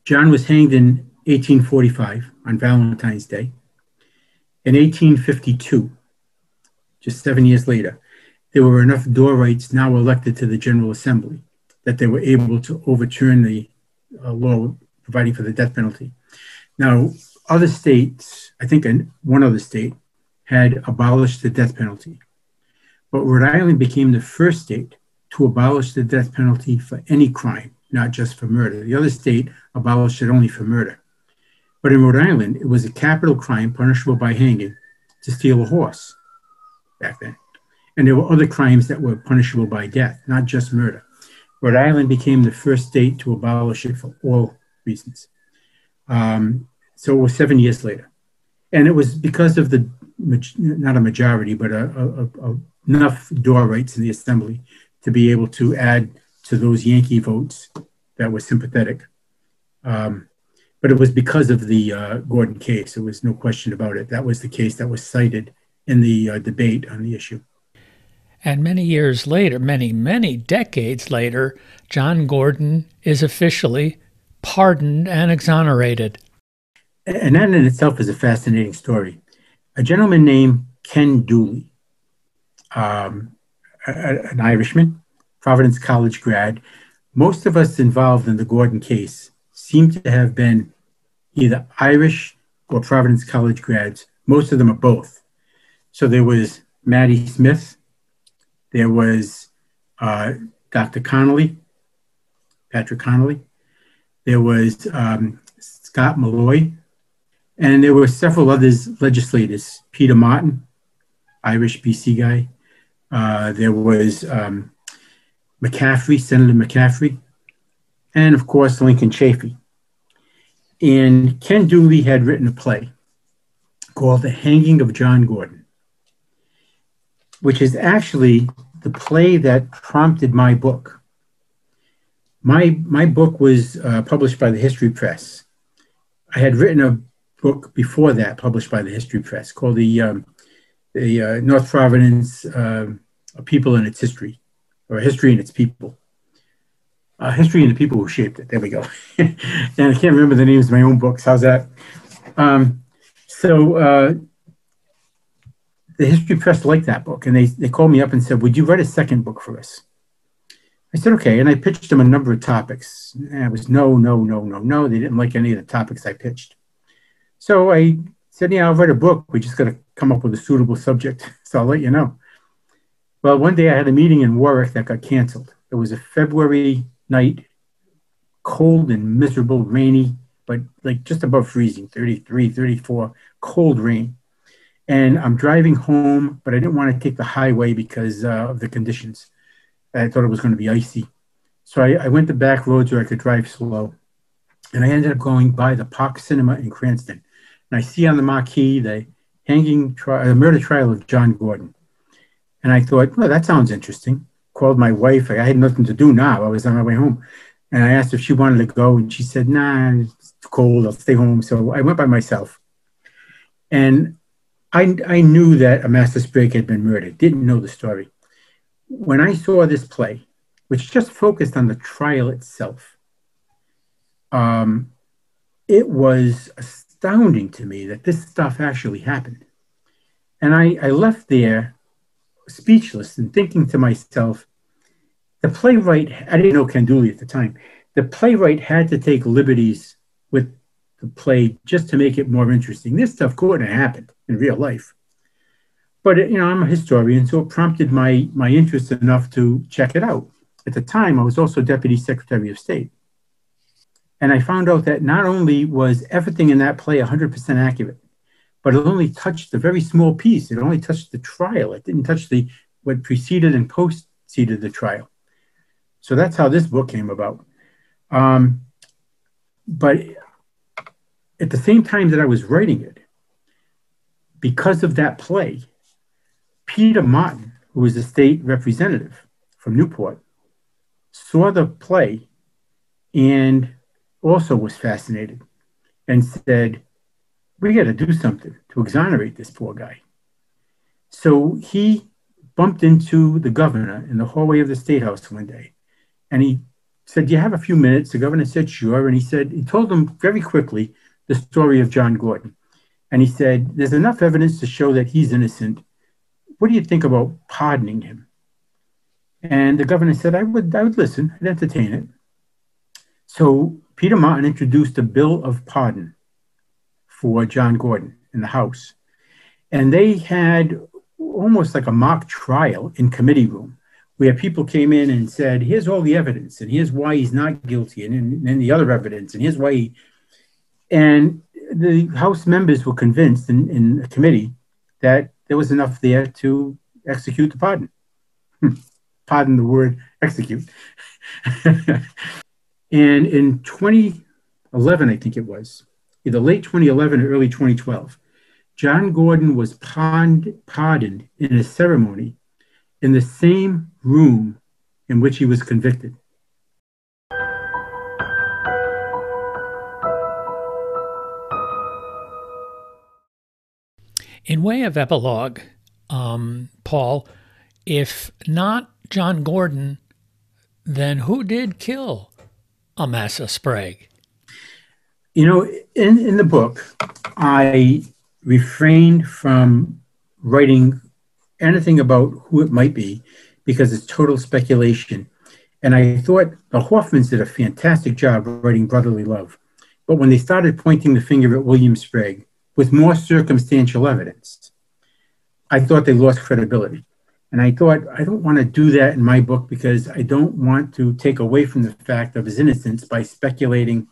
John was hanged in 1845 on Valentine's Day. In 1852, just seven years later, there were enough Dorrites now elected to the General Assembly that they were able to overturn the uh, law providing for the death penalty. Now, other states, I think in one other state, had abolished the death penalty. But Rhode Island became the first state to abolish the death penalty for any crime, not just for murder. The other state abolished it only for murder. But in Rhode Island, it was a capital crime punishable by hanging to steal a horse back then. And there were other crimes that were punishable by death, not just murder. Rhode Island became the first state to abolish it for all reasons. Um, so it was seven years later. And it was because of the, not a majority, but a, a, a, enough Dorrites in the assembly to be able to add to those Yankee votes that were sympathetic. Um, but it was because of the uh, Gordon case. There was no question about it. That was the case that was cited in the uh, debate on the issue. And many years later, many, many decades later, John Gordon is officially pardoned and exonerated. And that in itself is a fascinating story. A gentleman named Ken Dooley, um, a, an Irishman, Providence College grad, most of us involved in the Gordon case seem to have been either Irish or Providence College grads. Most of them are both. So there was Maddie Smith, there was uh, Dr. Connolly, Patrick Connolly, there was um, Scott Molloy, and there were several others legislators. Peter Martin, Irish BC guy. Uh, there was um, McCaffrey, Senator McCaffrey, and of course Lincoln Chafee. And Ken Dooley had written a play called The Hanging of John Gordon, which is actually the play that prompted my book. My, my book was uh, published by the History Press. I had written a book before that, published by the History Press, called the, um, the uh, North Providence uh, People and Its History, or History and Its People. Uh, history and the people who shaped it. There we go. and I can't remember the names of my own books. How's that? Um, so uh, the History Press liked that book, and they, they called me up and said, Would you write a second book for us? I said, Okay. And I pitched them a number of topics. And it was no, no, no, no, no. They didn't like any of the topics I pitched. So I said, Yeah, I'll write a book. We just got to come up with a suitable subject. So I'll let you know. Well, one day I had a meeting in Warwick that got canceled. It was a February night, cold and miserable, rainy, but like just above freezing 33, 34, cold rain. And I'm driving home, but I didn't want to take the highway because uh, of the conditions. I thought it was going to be icy. So I, I, went the back roads where I could drive slow. And I ended up going by the Park Cinema in Cranston. And I see on the marquee the hanging trial, the murder trial of John Gordon. And I thought, well, that sounds interesting called my wife. I had nothing to do now. I was on my way home. And I asked if she wanted to go. And she said, nah, it's cold. I'll stay home. So I went by myself. And I, I knew that Amasa Sprague had been murdered, didn't know the story. When I saw this play, which just focused on the trial itself, um, it was astounding to me that this stuff actually happened. And I, I left there speechless and thinking to myself, the playwright, I didn't know Dooley at the time, the playwright had to take liberties with the play just to make it more interesting. This stuff couldn't have happened in real life. But you know, I'm a historian, so it prompted my my interest enough to check it out. At the time, I was also Deputy Secretary of State. And I found out that not only was everything in that play 100% accurate, but it only touched a very small piece. It only touched the trial. It didn't touch the what preceded and preceded the trial. So that's how this book came about. Um, but at the same time that I was writing it, because of that play, Peter Martin, who was a state representative from Newport, saw the play and also was fascinated and said, we got to do something to exonerate this poor guy. So he bumped into the governor in the hallway of the State House one day. And he said, Do you have a few minutes? The governor said, Sure. And he said, He told him very quickly the story of John Gordon. And he said, There's enough evidence to show that he's innocent. What do you think about pardoning him? And the governor said, I would, I would listen, I'd entertain it. So Peter Martin introduced a bill of pardon for John Gordon in the House. And they had almost like a mock trial in committee room where people came in and said, here's all the evidence, and here's why he's not guilty, and then the other evidence, and here's why he. And the House members were convinced in, in the committee that there was enough there to execute the pardon. Hmm. pardon the word execute. and in 2011, I think it was, either late 2011 or early 2012, John Gordon was pardoned in a ceremony in the same room in which he was convicted. In way of epilogue, um, Paul, if not John Gordon, then who did kill Amasa Sprague? You know, in, in the book, I refrained from writing anything about who it might be because it's total speculation. And I thought the Hoffmans did a fantastic job writing Brotherly Love. But when they started pointing the finger at William Sprague with more circumstantial evidence, I thought they lost credibility. And I thought, I don't want to do that in my book because I don't want to take away from the fact of his innocence by speculating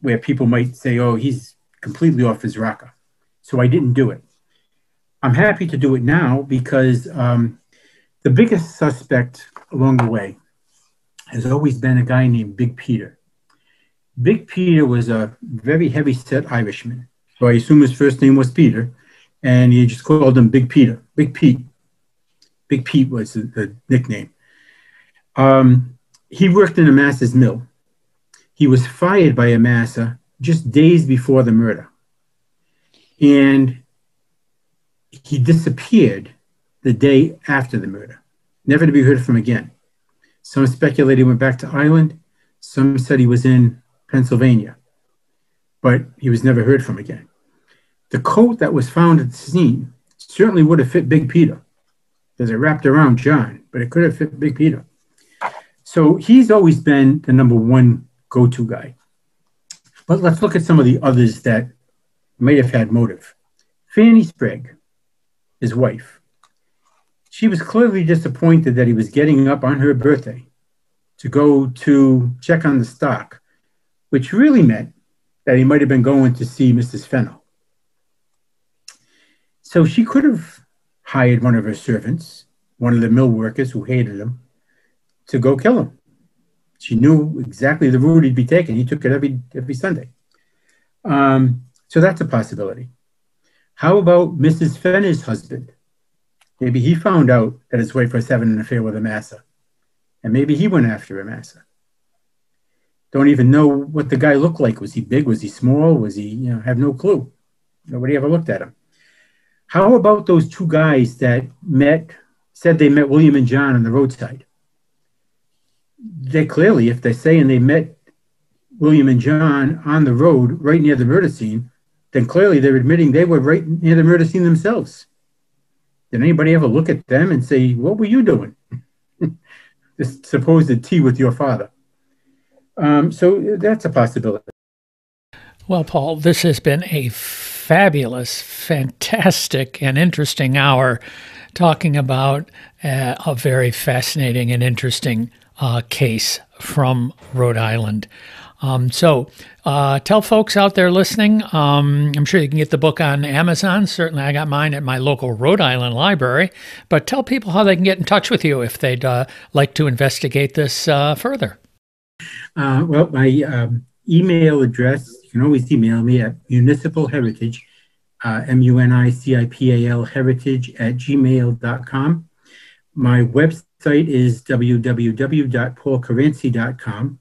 where people might say, oh, he's completely off his rocker. So I didn't do it. I'm happy to do it now because um, the biggest suspect along the way has always been a guy named Big Peter. Big Peter was a very heavy set Irishman. So I assume his first name was Peter, and he just called him Big Peter, Big Pete. Big Pete was the, the nickname. Um, he worked in Amasa's mill. He was fired by Amasa just days before the murder and he disappeared the day after the murder, never to be heard from again. Some speculated he went back to Ireland. Some said he was in Pennsylvania, but he was never heard from again. The coat that was found at the scene certainly would have fit Big Peter because it wrapped around John, but it could have fit Big Peter. So he's always been the number one go to guy. But let's look at some of the others that might have had motive. Fanny Sprague, his wife, she was clearly disappointed that he was getting up on her birthday to go to check on the stock, which really meant that he might have been going to see Mrs. Fennell. So she could have hired one of her servants, one of the mill workers who hated him, to go kill him. She knew exactly the route he'd be taking. He took it every every Sunday. Um, so that's a possibility. How about Mrs. Fenner's husband? Maybe he found out that his wife was having an affair with Amasa, and maybe he went after Amasa. Don't even know what the guy looked like. Was he big? Was he small? Was he, you know, have no clue. Nobody ever looked at him. How about those two guys that met, said they met William and John on the roadside? They clearly, if they're saying they met William and John on the road right near the murder scene, then clearly they're admitting they were right near the murder scene themselves. Did anybody ever look at them and say, What were you doing? this supposed tea with your father. Um, so that's a possibility. Well, Paul, this has been a fabulous, fantastic, and interesting hour talking about uh, a very fascinating and interesting uh, case from Rhode Island. Um, so uh, tell folks out there listening, um, I'm sure you can get the book on Amazon. Certainly, I got mine at my local Rhode Island library. But tell people how they can get in touch with you if they'd uh, like to investigate this uh, further. Uh, well, my um, email address, you can always email me at municipal heritage, uh, M U N I C I P A L heritage at gmail.com. My website is www.paulcaranci.com.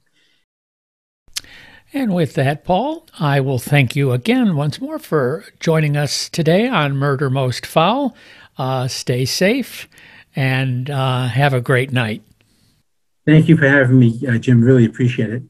And with that, Paul, I will thank you again once more for joining us today on Murder Most Foul. Uh, stay safe and uh, have a great night. Thank you for having me, uh, Jim. Really appreciate it.